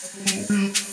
Mm-hmm.